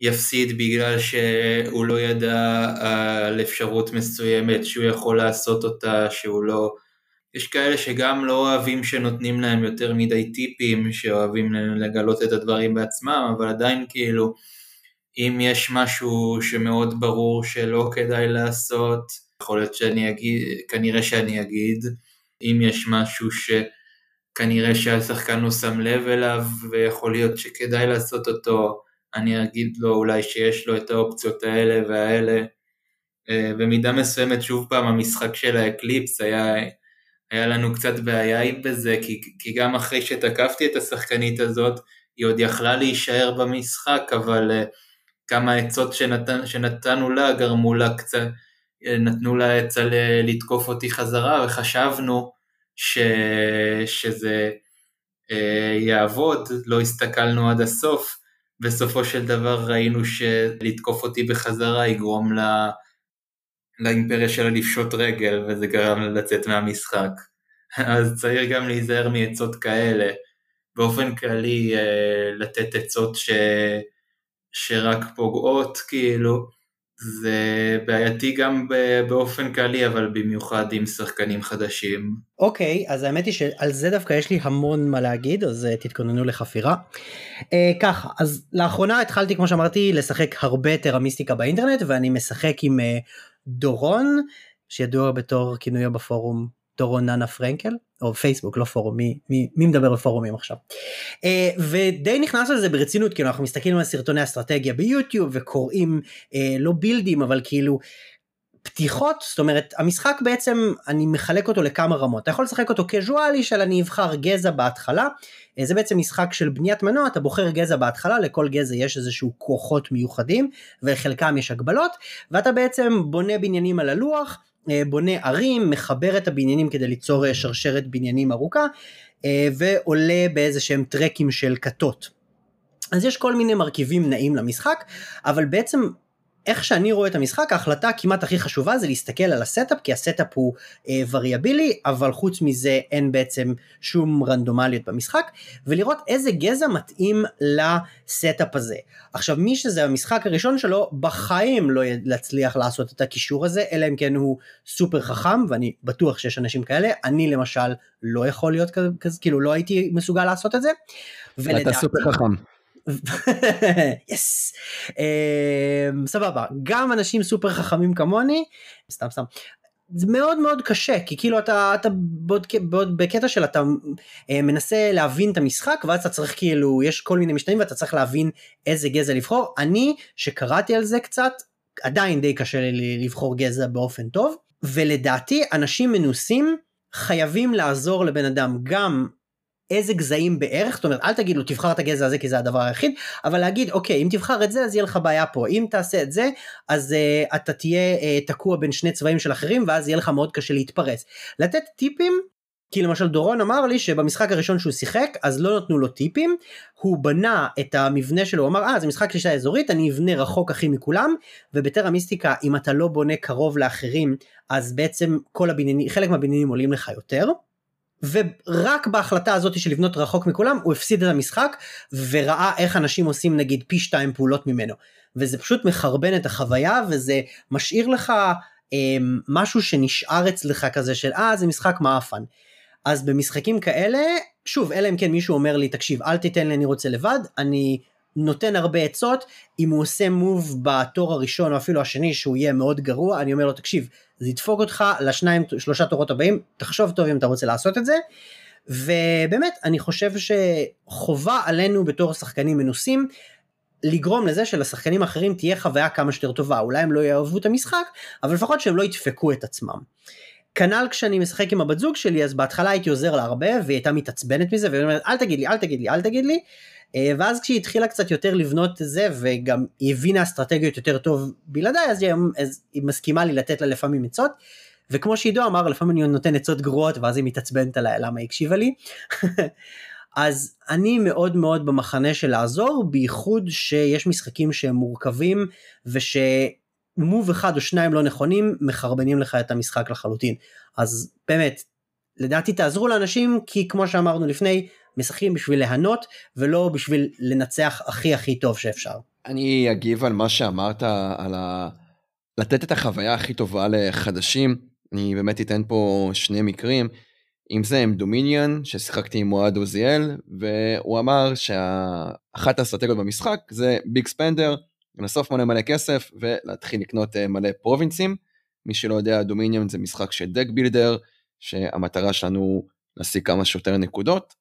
יפסיד בגלל שהוא לא ידע על אפשרות מסוימת שהוא יכול לעשות אותה, שהוא לא... יש כאלה שגם לא אוהבים שנותנים להם יותר מדי טיפים, שאוהבים לגלות את הדברים בעצמם, אבל עדיין כאילו, אם יש משהו שמאוד ברור שלא כדאי לעשות, יכול להיות שאני אגיד, כנראה שאני אגיד, אם יש משהו שכנראה שהשחקן לא שם לב אליו ויכול להיות שכדאי לעשות אותו, אני אגיד לו אולי שיש לו את האופציות האלה והאלה. אה, במידה מסוימת שוב פעם המשחק של האקליפס היה, היה לנו קצת בעיה בזה כי, כי גם אחרי שתקפתי את השחקנית הזאת היא עוד יכלה להישאר במשחק אבל uh, כמה עצות שנתן, שנתנו לה גרמו לה קצת, אה, נתנו לה עצה לתקוף אותי חזרה וחשבנו ש, שזה uh, יעבוד, לא הסתכלנו עד הסוף. בסופו של דבר ראינו שלתקוף אותי בחזרה יגרום לה, לאימפריה שלה לפשוט רגל וזה גרם לה לצאת מהמשחק. אז צריך גם להיזהר מעצות כאלה. באופן כללי אה, לתת עצות ש... שרק פוגעות כאילו, זה בעייתי גם באופן כללי, אבל במיוחד עם שחקנים חדשים. אוקיי, okay, אז האמת היא שעל זה דווקא יש לי המון מה להגיד, אז uh, תתכוננו לחפירה. Uh, ככה, אז לאחרונה התחלתי, כמו שאמרתי, לשחק הרבה טרמיסטיקה באינטרנט, ואני משחק עם uh, דורון, שידוע בתור כינויו בפורום דורון ננה פרנקל. או פייסבוק לא פורום מי, מי, מי מדבר בפורומים עכשיו. Uh, ודי נכנס לזה ברצינות כאילו אנחנו מסתכלים על סרטוני אסטרטגיה ביוטיוב וקוראים uh, לא בילדים אבל כאילו פתיחות זאת אומרת המשחק בעצם אני מחלק אותו לכמה רמות אתה יכול לשחק אותו קזואלי של אני אבחר גזע בהתחלה uh, זה בעצם משחק של בניית מנוע אתה בוחר גזע בהתחלה לכל גזע יש איזשהו כוחות מיוחדים ולחלקם יש הגבלות ואתה בעצם בונה בניינים על הלוח אה, בונה ערים, מחבר את הבניינים כדי ליצור אה, שרשרת בניינים ארוכה, אה, ועולה באיזה שהם טרקים של כתות. אז יש כל מיני מרכיבים נעים למשחק, אבל בעצם איך שאני רואה את המשחק, ההחלטה כמעט הכי חשובה זה להסתכל על ה setup, כי ה setup הוא אה, וריאבילי, אבל חוץ מזה אין בעצם שום רנדומליות במשחק, ולראות איזה גזע מתאים ל setup הזה. עכשיו מי שזה המשחק הראשון שלו, בחיים לא יצליח לעשות את הקישור הזה, אלא אם כן הוא סופר חכם, ואני בטוח שיש אנשים כאלה, אני למשל לא יכול להיות כזה, כאילו לא הייתי מסוגל לעשות את זה. ולדעתי, אתה סופר חכם. yes. אמ, סבבה. גם אנשים סופר חכמים כמוני סתם סתם. זה מאוד מאוד קשה כי כאילו אתה אתה בעוד, בעוד בקטע של אתה אה, מנסה להבין את המשחק ואז אתה צריך כאילו יש כל מיני משתנים ואתה צריך להבין איזה גזע לבחור. אני שקראתי על זה קצת עדיין די קשה לי לבחור גזע באופן טוב, ולדעתי אנשים מנוסים חייבים לעזור לבן אדם. גם איזה גזעים בערך, זאת אומרת אל תגיד לו תבחר את הגזע הזה כי זה הדבר היחיד, אבל להגיד אוקיי אם תבחר את זה אז יהיה לך בעיה פה, אם תעשה את זה אז uh, אתה תהיה uh, תקוע בין שני צבעים של אחרים ואז יהיה לך מאוד קשה להתפרץ. לתת טיפים כי למשל דורון אמר לי שבמשחק הראשון שהוא שיחק אז לא נתנו לו טיפים, הוא בנה את המבנה שלו, הוא אמר אה זה משחק שלישה אזורית אני אבנה רחוק הכי מכולם ובטרה מיסטיקה אם אתה לא בונה קרוב לאחרים אז בעצם כל הבניינים, חלק מהבניינים עולים לך יותר. ורק בהחלטה הזאת של לבנות רחוק מכולם הוא הפסיד את המשחק וראה איך אנשים עושים נגיד פי שתיים פעולות ממנו וזה פשוט מחרבן את החוויה וזה משאיר לך אה, משהו שנשאר אצלך כזה של אה זה משחק מעפן. אז במשחקים כאלה שוב אלא אם כן מישהו אומר לי תקשיב אל תיתן לי אני רוצה לבד אני נותן הרבה עצות אם הוא עושה מוב בתור הראשון או אפילו השני שהוא יהיה מאוד גרוע אני אומר לו תקשיב זה ידפוק אותך לשניים שלושה תורות הבאים תחשוב טוב אם אתה רוצה לעשות את זה. ובאמת אני חושב שחובה עלינו בתור שחקנים מנוסים לגרום לזה שלשחקנים האחרים תהיה חוויה כמה שיותר טובה. אולי הם לא יאהבו את המשחק אבל לפחות שהם לא ידפקו את עצמם. כנ"ל כשאני משחק עם הבת זוג שלי אז בהתחלה הייתי עוזר לה הרבה והיא הייתה מתעצבנת מזה והיא אומרת אל תגיד לי אל תגיד לי אל תגיד לי ואז כשהיא התחילה קצת יותר לבנות את זה וגם היא הבינה אסטרטגיות יותר טוב בלעדיי אז היא, אז היא מסכימה לי לתת לה לפעמים עצות. וכמו שעידו אמר לפעמים אני נותן עצות גרועות ואז היא מתעצבנת עליי למה היא הקשיבה לי. אז אני מאוד מאוד במחנה של לעזור בייחוד שיש משחקים שהם מורכבים ושמוב אחד או שניים לא נכונים מחרבנים לך את המשחק לחלוטין. אז באמת לדעתי תעזרו לאנשים כי כמו שאמרנו לפני משחקים בשביל ליהנות ולא בשביל לנצח הכי הכי טוב שאפשר. אני אגיב על מה שאמרת על ה... לתת את החוויה הכי טובה לחדשים. אני באמת אתן פה שני מקרים. אם זה עם Dominion ששיחקתי עם אוהד עוזיאל והוא אמר שאחת האסטרטגיות במשחק זה big spender לאסוף מלא מלא כסף ולהתחיל לקנות אה, מלא פרובינצים. מי שלא יודע Dominion זה משחק של deck builder שהמטרה שלנו להשיג כמה שיותר נקודות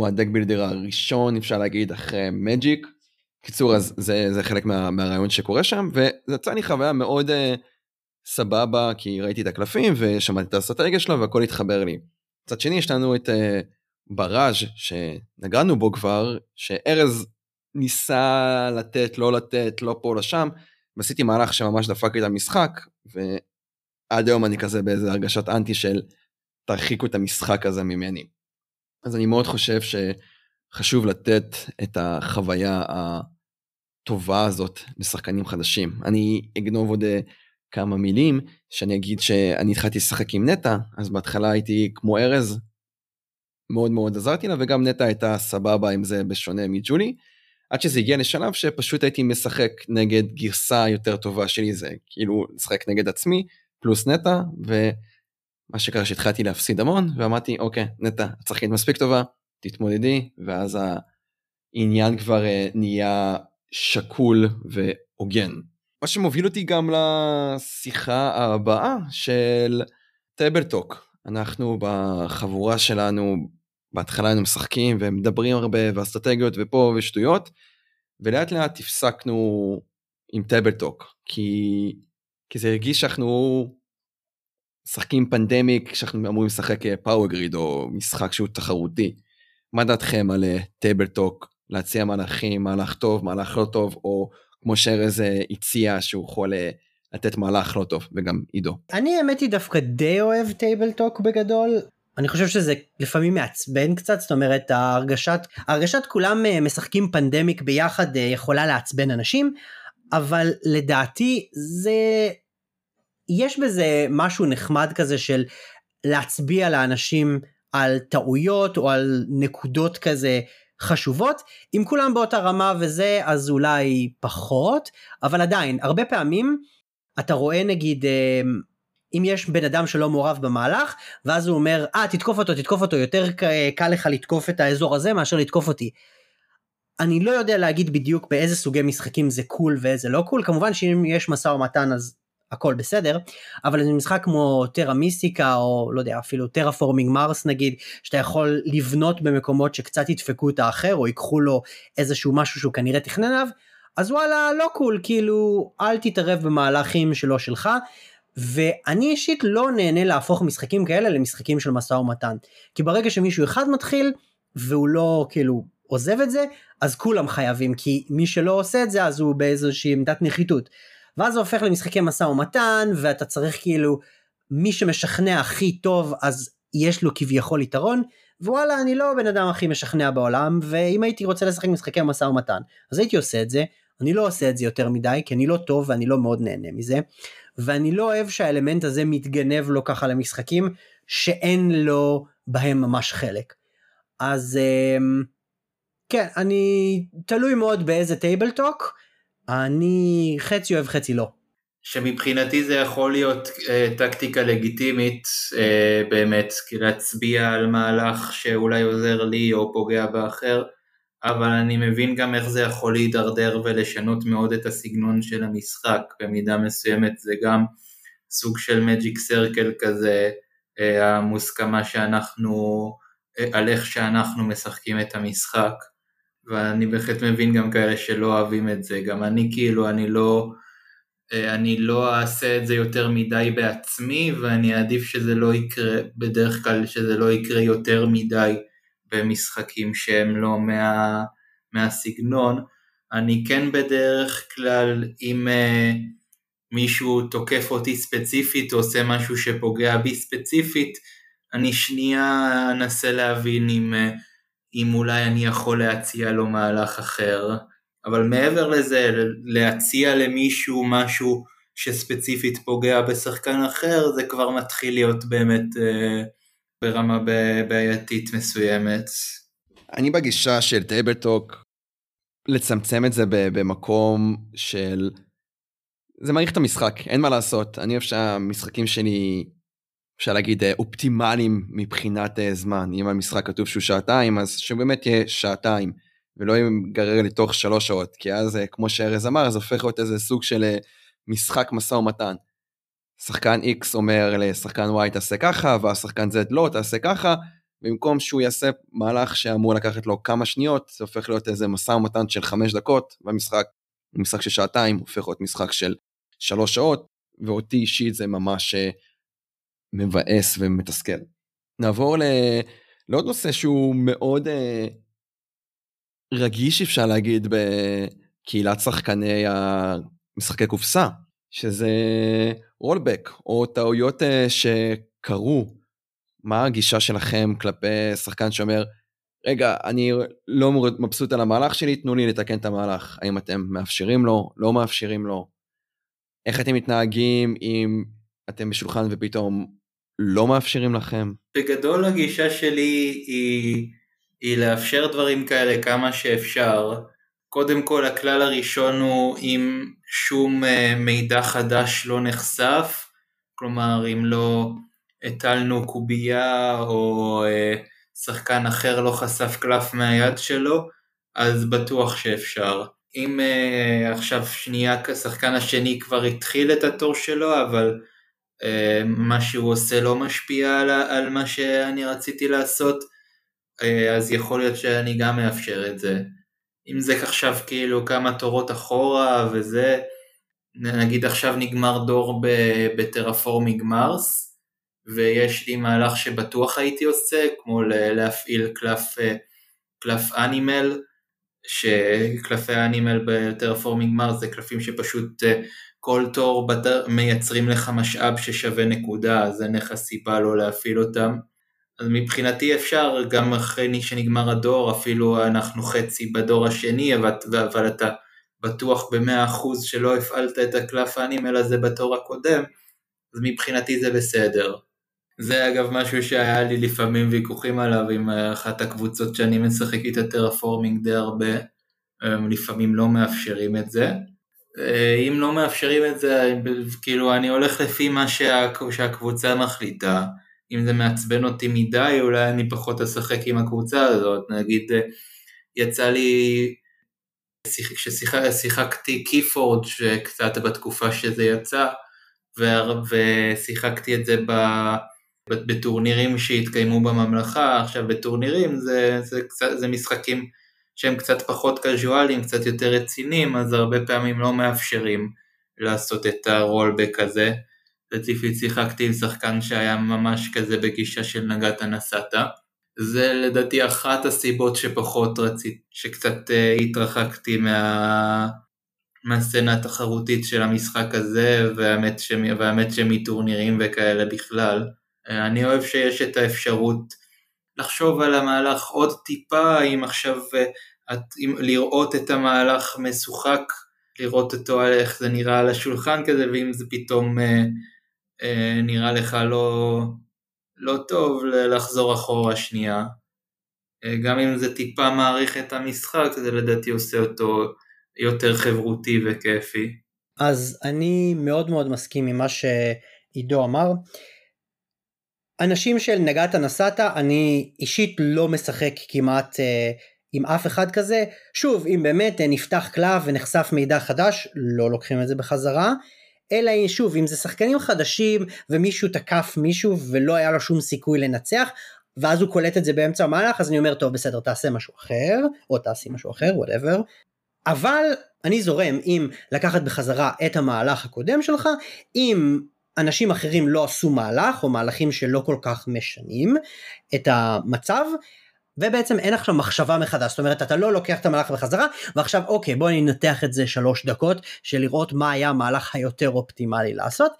הוא ה deck builder הראשון אפשר להגיד אחרי Magic. קיצור אז זה, זה חלק מה, מהרעיון שקורה שם וזה יצא לי חוויה מאוד uh, סבבה כי ראיתי את הקלפים ושמעתי את האסטרטגיה שלו והכל התחבר לי. מצד שני יש לנו את uh, בראז' שנגענו בו כבר שארז ניסה לתת לא לתת לא פה לא שם ועשיתי מהלך שממש דפק לי את המשחק ועד היום אני כזה באיזה הרגשת אנטי של תרחיקו את המשחק הזה ממני. אז אני מאוד חושב שחשוב לתת את החוויה הטובה הזאת לשחקנים חדשים. אני אגנוב עוד אה, כמה מילים שאני אגיד שאני התחלתי לשחק עם נטע, אז בהתחלה הייתי כמו ארז, מאוד מאוד עזרתי לה וגם נטע הייתה סבבה עם זה בשונה מג'ולי. עד שזה הגיע לשלב שפשוט הייתי משחק נגד גרסה יותר טובה שלי זה כאילו לשחק נגד עצמי פלוס נטע ו... מה שקרה שהתחלתי להפסיד המון ואמרתי אוקיי נטע את שחקנית מספיק טובה תתמודדי ואז העניין כבר אה, נהיה שקול והוגן. מה שמוביל אותי גם לשיחה הבאה של טאבלטוק אנחנו בחבורה שלנו בהתחלה היינו משחקים ומדברים הרבה ואסטרטגיות ופה ושטויות ולאט לאט הפסקנו עם table talk כי, כי זה הרגיש שאנחנו משחקים Pandemic שאנחנו אמורים לשחק Power אה, Grid או משחק שהוא תחרותי. מה דעתכם על table אה, talk להציע מהלכים מהלך טוב מהלך לא טוב או כמו שארז אה, הציע שהוא יכול לתת מהלך לא טוב וגם עידו. אני האמת היא דווקא די אוהב table talk בגדול אני חושב שזה לפעמים מעצבן קצת זאת אומרת ההרגשת הרגשת כולם משחקים פנדמיק ביחד יכולה לעצבן אנשים אבל לדעתי זה יש בזה משהו נחמד כזה של להצביע לאנשים על טעויות או על נקודות כזה חשובות אם כולם באותה רמה וזה אז אולי פחות אבל עדיין הרבה פעמים אתה רואה נגיד אה, אם יש בן אדם שלא מעורב במהלך ואז הוא אומר אה תתקוף אותו תתקוף אותו יותר קל לך לתקוף את האזור הזה מאשר לתקוף אותי. אני לא יודע להגיד בדיוק באיזה סוגי משחקים זה cool ואיזה לא cool כמובן שאם יש משא ומתן אז הכל בסדר אבל זה משחק כמו Terra Mystica או לא יודע אפילו Terraforming Mars נגיד שאתה יכול לבנות במקומות שקצת ידפקו את האחר או ייקחו לו איזשהו משהו שהוא כנראה תכנן עליו אז וואלה לא cool כאילו אל תתערב במהלכים שלא שלך ואני אישית לא נהנה להפוך משחקים כאלה למשחקים של משא ומתן. כי ברגע שמישהו אחד מתחיל והוא לא כאילו עוזב את זה אז כולם חייבים כי מי שלא עושה את זה אז הוא באיזושהי עמדת נחיתות ואז זה הופך למשחקי משא ומתן ואתה צריך כאילו מי שמשכנע הכי טוב אז יש לו כביכול יתרון ווואלה אני לא הבן אדם הכי משכנע בעולם ואם הייתי רוצה לשחק משחקי משא ומתן אז הייתי עושה את זה. אני לא עושה את זה יותר מדי כי אני לא טוב ואני לא מאוד נהנה מזה. ואני לא אוהב שהאלמנט הזה מתגנב לו ככה למשחקים שאין לו בהם ממש חלק. אז אמ, כן אני תלוי מאוד באיזה טייבל טוק אני חצי אוהב חצי לא. שמבחינתי זה יכול להיות אה, טקטיקה לגיטימית אה, באמת, כי להצביע על מהלך שאולי עוזר לי או פוגע באחר, אבל אני מבין גם איך זה יכול להידרדר ולשנות מאוד את הסגנון של המשחק, במידה מסוימת זה גם סוג של מג'יק סרקל כזה, אה, המוסכמה שאנחנו, אה, על איך שאנחנו משחקים את המשחק, ואני בהחלט מבין גם כאלה שלא אוהבים את זה, גם אני כאילו, אני לא... אה, אני לא אעשה את זה יותר מדי בעצמי ואני אעדיף שזה לא יקרה, בדרך כלל שזה לא יקרה יותר מדי במשחקים שהם לא מה, מהסגנון. אני כן בדרך כלל, אם uh, מישהו תוקף אותי ספציפית או עושה משהו שפוגע בי ספציפית, אני שנייה אנסה להבין אם, uh, אם אולי אני יכול להציע לו מהלך אחר. אבל מעבר לזה, להציע למישהו משהו שספציפית פוגע בשחקן אחר, זה כבר מתחיל להיות באמת אה, ברמה בעייתית מסוימת. אני בגישה של table talk, לצמצם את זה במקום של... זה מאריך את המשחק, אין מה לעשות. אני אוהב שהמשחקים שלי, אפשר להגיד, אה, אופטימליים מבחינת אה, זמן. אם המשחק כתוב שהוא שעתיים, אז שבאמת יהיה שעתיים. ולא ייגרר לתוך שלוש שעות, כי אז, אה, כמו שארז אמר, זה הופך להיות איזה סוג של משחק משא ומתן. שחקן X אומר לשחקן Y תעשה ככה, והשחקן Z לא תעשה ככה, במקום שהוא יעשה מהלך שאמור לקחת לו כמה שניות, זה הופך להיות איזה משא ומתן של חמש דקות, והמשחק, משחק של שעתיים, הופך להיות משחק של שלוש שעות, ואותי אישית זה ממש מבאס ומתסכל. נעבור לעוד נושא שהוא מאוד רגיש אפשר להגיד בקהילת שחקני המשחקי קופסה, שזה רולבק או טעויות אה, שקרו. מה הגישה שלכם כלפי שחקן שאומר, רגע, אני לא מבסוט על המהלך שלי, תנו לי לתקן את המהלך. האם אתם מאפשרים לו, לא מאפשרים לו? איך אתם מתנהגים אם אתם בשולחן ופתאום לא מאפשרים לכם? בגדול הגישה שלי היא היא לאפשר דברים כאלה כמה שאפשר. קודם כל הכלל הראשון הוא אם שום אה, מידע חדש לא נחשף, כלומר אם לא הטלנו קובייה או אה, שחקן אחר לא חשף קלף מהיד שלו, אז בטוח שאפשר. אם uh, עכשיו שנייה השחקן השני כבר התחיל את התור שלו, אבל מה שהוא עושה לא משפיע על, על מה שאני רציתי לעשות, אה, אז יכול להיות שאני גם מאפשר את זה. אם זה עכשיו כאילו כמה תורות אחורה וזה, נגיד עכשיו נגמר דור בטרפורמיג מרס, ויש לי מהלך שבטוח הייתי עושה, כמו להפעיל קלף, אה, קלף אנימל, שקלפי אנימל בטרפורמיג מרס זה קלפים שפשוט אה, כל תור מייצרים לך משאב ששווה נקודה, אז אין לך סיבה לא להפעיל אותם. אז מבחינתי אפשר, גם אחרי שנגמר הדור, אפילו אנחנו חצי בדור השני, אבל, אבל אתה בטוח במאה אחוז שלא הפעלת את הקלף האנימל הזה בתור הקודם, אז מבחינתי זה בסדר. זה אגב משהו שהיה לי לפעמים ויכוחים עליו עם אחת הקבוצות שאני משחק איתה טרפורמינג די הרבה, לפעמים לא מאפשרים את זה. אם לא מאפשרים את זה, כאילו אני הולך לפי מה שהקבוצה מחליטה. אם זה מעצבן אותי מדי, אולי אני פחות אשחק עם הקבוצה הזאת. נגיד, אה, יצא לי, כששיחקתי קיפורד, שקצת בתקופה שזה יצא, ושיחקתי את זה ב... בטורנירים שהתקיימו בממלכה, עכשיו בטורנירים זה, זה, זה, זה משחקים שהם קצת פחות קזואליים, קצת יותר רציניים, אז הרבה פעמים לא מאפשרים לעשות את הרולבק הזה. ספציפית שיחקתי עם שחקן שהיה ממש כזה בגישה של נגעת נסעת. זה לדעתי אחת הסיבות שפחות רציתי, שקצת uh, התרחקתי מה... מהסצנה התחרותית של המשחק הזה, והאמת, ש... והאמת שמטורנירים וכאלה בכלל. Uh, אני אוהב שיש את האפשרות לחשוב על המהלך עוד טיפה, אם עכשיו uh, את, לראות את המהלך משוחק, לראות אותו על איך זה נראה על השולחן כזה, ואם זה פתאום uh, uh, נראה לך לא, לא טוב לחזור אחורה שנייה. אה, גם אם זה טיפה מעריך את המשחק, זה לדעתי עושה אותו יותר חברותי וכיפי. אז אני מאוד מאוד מסכים עם מה שעידו אמר. אנשים של נגעת נסעת, אני אישית לא משחק כמעט אה, עם אף אחד כזה. שוב, אם באמת אה, נפתח קלף ונחשף מידע חדש, לא לוקחים את זה בחזרה. אלא שוב אם זה שחקנים חדשים ומישהו תקף מישהו ולא היה לו שום סיכוי לנצח ואז הוא קולט את זה באמצע המהלך אז אני אומר טוב בסדר תעשה משהו אחר או תעשי משהו אחר whatever אבל אני זורם עם לקחת בחזרה את המהלך הקודם שלך אם אנשים אחרים לא עשו מהלך או מהלכים שלא כל כך משנים את המצב ובעצם אין עכשיו מחשבה מחדש, זאת אומרת אתה לא לוקח את המהלך בחזרה ועכשיו אוקיי בוא ננתח את זה שלוש דקות של לראות מה היה המהלך היותר אופטימלי לעשות.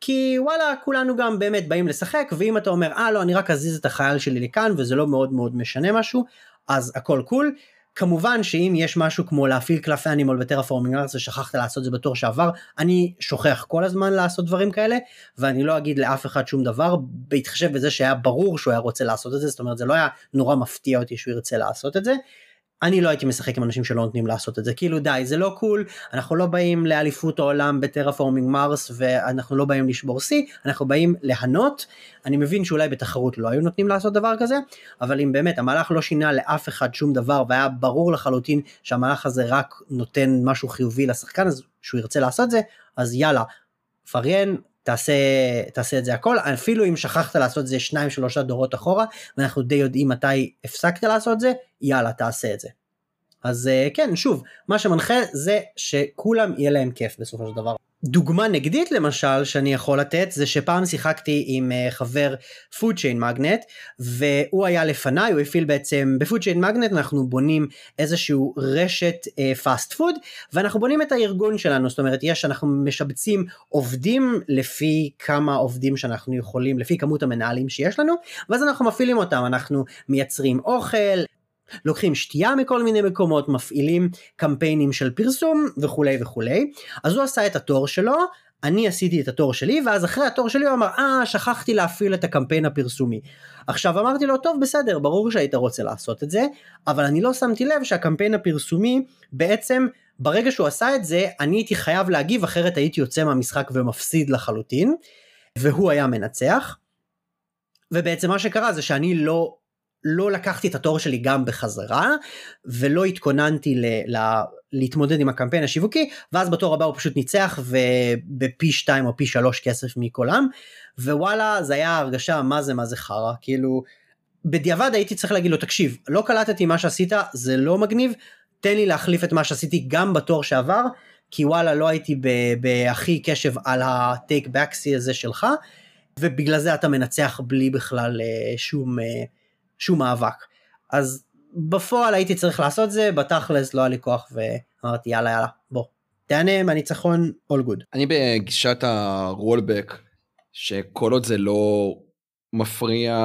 כי וואלה כולנו גם באמת באים לשחק ואם אתה אומר אה לא אני רק אזיז את החייל שלי לכאן וזה לא מאוד מאוד משנה משהו אז הכל קול. כמובן שאם יש משהו כמו להפעיל קלף אנימול בטרפורמינג ארץ ושכחת לעשות זה בתור שעבר אני שוכח כל הזמן לעשות דברים כאלה ואני לא אגיד לאף אחד שום דבר בהתחשב בזה שהיה ברור שהוא היה רוצה לעשות את זה זאת אומרת זה לא היה נורא מפתיע אותי שהוא ירצה לעשות את זה אני לא הייתי משחק עם אנשים שלא נותנים לעשות את זה. כאילו די זה לא קול אנחנו לא באים לאליפות העולם בטרפורמינג מרס ואנחנו לא באים לשבור שיא. אנחנו באים ליהנות. אני מבין שאולי בתחרות לא היו נותנים לעשות דבר כזה אבל אם באמת המהלך לא שינה לאף אחד שום דבר והיה ברור לחלוטין שהמהלך הזה רק נותן משהו חיובי לשחקן אז שהוא ירצה לעשות זה אז יאללה. פריין תעשה, תעשה את זה הכל, אפילו אם שכחת לעשות את זה שניים שלושה דורות אחורה, ואנחנו די יודעים מתי הפסקת לעשות את זה, יאללה תעשה את זה. אז אה, כן, שוב, מה שמנחה זה שכולם יהיה להם כיף בסופו של דבר. דוגמה נגדית למשל שאני יכול לתת זה שפעם שיחקתי עם uh, חבר food chain magnet והוא היה לפניי הוא הפעיל בעצם ב-food chain magnet אנחנו בונים איזשהו רשת uh, fast food ואנחנו בונים את הארגון שלנו. זאת אומרת יש אנחנו משבצים עובדים לפי כמה עובדים שאנחנו יכולים לפי כמות המנהלים שיש לנו ואז אנחנו מפעילים אותם. אנחנו מייצרים אוכל לוקחים שתייה מכל מיני מקומות, מפעילים קמפיינים של פרסום וכולי וכולי. אז הוא עשה את התור שלו, אני עשיתי את התור שלי, ואז אחרי התור שלי הוא אמר, אה, שכחתי להפעיל את הקמפיין הפרסומי. עכשיו אמרתי לו, טוב, בסדר, ברור שהיית רוצה לעשות את זה, אבל אני לא שמתי לב שהקמפיין הפרסומי בעצם ברגע שהוא עשה את זה, אני הייתי חייב להגיב, אחרת הייתי יוצא מהמשחק ומפסיד לחלוטין, והוא היה מנצח. ובעצם מה שקרה זה שאני לא לא לקחתי את התור שלי גם בחזרה ולא התכוננתי ל, ל, להתמודד עם הקמפיין השיווקי ואז בתור הבא הוא פשוט ניצח ובפי 2 או פי 3 כסף מכולם ווואלה זה היה הרגשה מה זה מה זה חרא כאילו בדיעבד הייתי צריך להגיד לו תקשיב לא קלטתי מה שעשית זה לא מגניב תן לי להחליף את מה שעשיתי גם בתור שעבר כי וואלה לא הייתי בהכי קשב על הטייק בקסי הזה שלך ובגלל זה אתה מנצח בלי בכלל אה, שום אה, שום מאבק. אז בפועל הייתי צריך לעשות זה, בתכלס לא היה לי כוח ואמרתי יאללה יאללה בוא. תענה מהניצחון all good. אני בגישת הרולבק, שכל עוד זה לא מפריע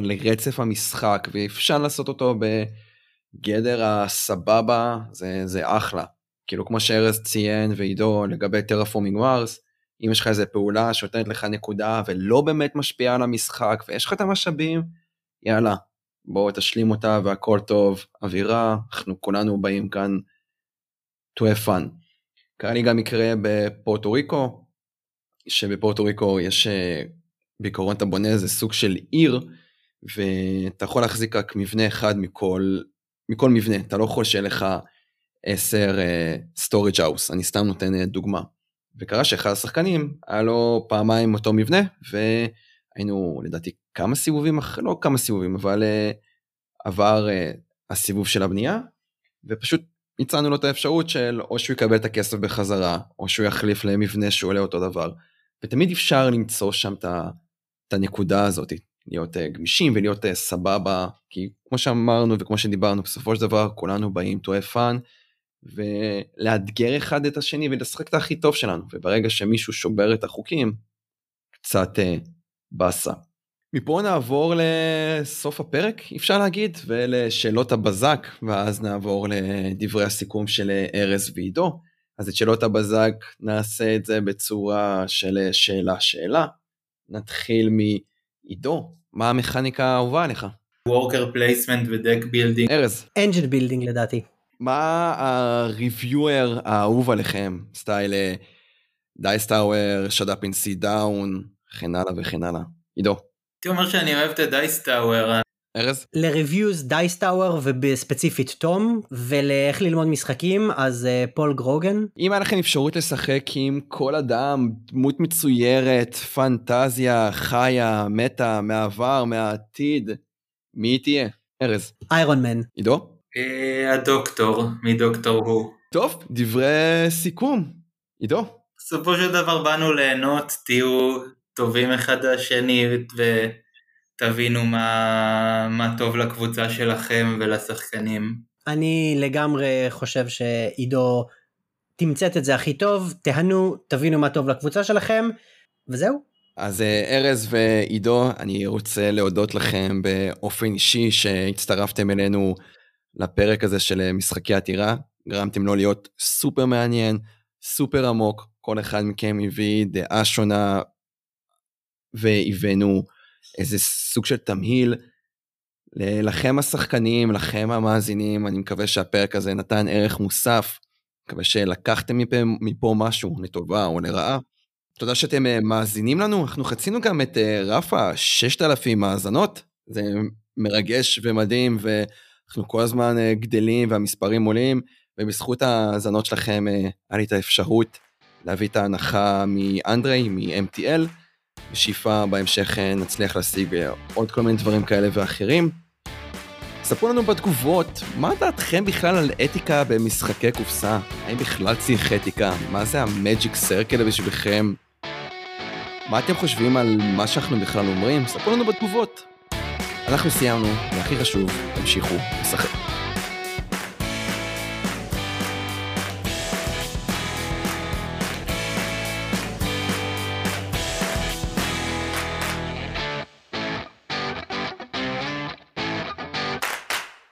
לרצף המשחק ואפשר לעשות אותו בגדר הסבבה, זה, זה אחלה. כאילו כמו שארז ציין ועידו לגבי טרפורמינג ווארס, אם יש לך איזה פעולה שנותנת לך נקודה ולא באמת משפיעה על המשחק ויש לך את המשאבים, יאללה, בואו תשלים אותה והכל טוב, אווירה, אנחנו כולנו באים כאן to have fun. קרה לי גם מקרה בפורטו ריקו, שבפורטו ריקו יש אה, בעיקרון אתה בונה איזה סוג של עיר, ואתה יכול להחזיק רק מבנה אחד מכל, מכל מבנה, אתה לא יכול שיהיה לך 10 uh, storage house, אני סתם נותן uh, דוגמה. וקרה שאחד השחקנים היה לו פעמיים אותו מבנה, והיינו לדעתי כמה סיבובים, לא כמה סיבובים, אבל uh, עבר uh, הסיבוב של הבנייה, ופשוט הצענו לו את האפשרות של או שהוא יקבל את הכסף בחזרה, או שהוא יחליף למבנה שהוא עולה אותו דבר. ותמיד אפשר למצוא שם את, הנקודה הזאת, להיות uh, גמישים ולהיות סבבה, כי כמו שאמרנו וכמו שדיברנו, בסופו של דבר כולנו באים to have fun, ולאתגר אחד את השני ולשחק את הכי טוב שלנו, וברגע שמישהו שובר את החוקים, קצת באסה. מפה נעבור לסוף הפרק אפשר להגיד ולשאלות הבזק ואז נעבור לדברי הסיכום של ארז ועידו. אז את שאלות הבזק נעשה את זה בצורה של שאלה שאלה. נתחיל מעידו, מה המכניקה האהובה עליך? worker placement ו deck building. ארז. engine building לדעתי. מה ה reviewer האהוב עליכם? סטייל Dice Tower, Shut Up and Sit Down, וכן הלאה וכן הלאה. עידו. הייתי אומר שאני אוהב את ה Dice Tower. ארז? ל reviews Dice Tower ובספציפית תום ולאיך ללמוד משחקים אז אה, פול גרוגן. אם היה לכם אפשרות לשחק עם כל אדם דמות מצוירת פנטזיה חיה מתה מהעבר מהעתיד מי היא תהיה? ארז. Iron Man. עידו? אה, הדוקטור מדוקטור הוא. טוב דברי סיכום. עידו? בסופו של דבר באנו ליהנות תהיו טובים אחד לשני ותבינו מה, מה טוב לקבוצה שלכם ולשחקנים. אני לגמרי חושב שעידו תמצת את זה הכי טוב, תהנו, תבינו מה טוב לקבוצה שלכם, וזהו. אז ארז ועידו, אני רוצה להודות לכם באופן אישי שהצטרפתם אלינו לפרק הזה של משחקי עתירה, גרמתם לו להיות סופר מעניין, סופר עמוק, כל אחד מכם הביא דעה שונה והבאנו איזה סוג של תמהיל לכם השחקנים, לכם המאזינים, אני מקווה שהפרק הזה נתן ערך מוסף, מקווה שלקחתם מפה, מפה משהו לטובה או לרעה. תודה שאתם אה, מאזינים לנו, אנחנו חצינו גם את אה, רף ה-6,000 מאזנות, זה מרגש ומדהים ואנחנו כל הזמן אה, גדלים והמספרים עולים, ובזכות ההאזנות שלכם היה לי את האפשרות להביא את ההנחה מאנדרי, מ-MTL. בשאיפה בהמשך אה, נצליח להשיג אה, עוד כל מיני דברים כאלה ואחרים. ספרו לנו בתגובות, מה דעתכם בכלל על אתיקה במשחקי קופסה? האם בכלל צריך אתיקה? מה זה המג'יק סרקל בשבילכם? מה אתם חושבים על מה שאנחנו בכלל אומרים? ספרו לנו בתגובות. אנחנו סיימנו, והכי חשוב, תמשיכו לשחק.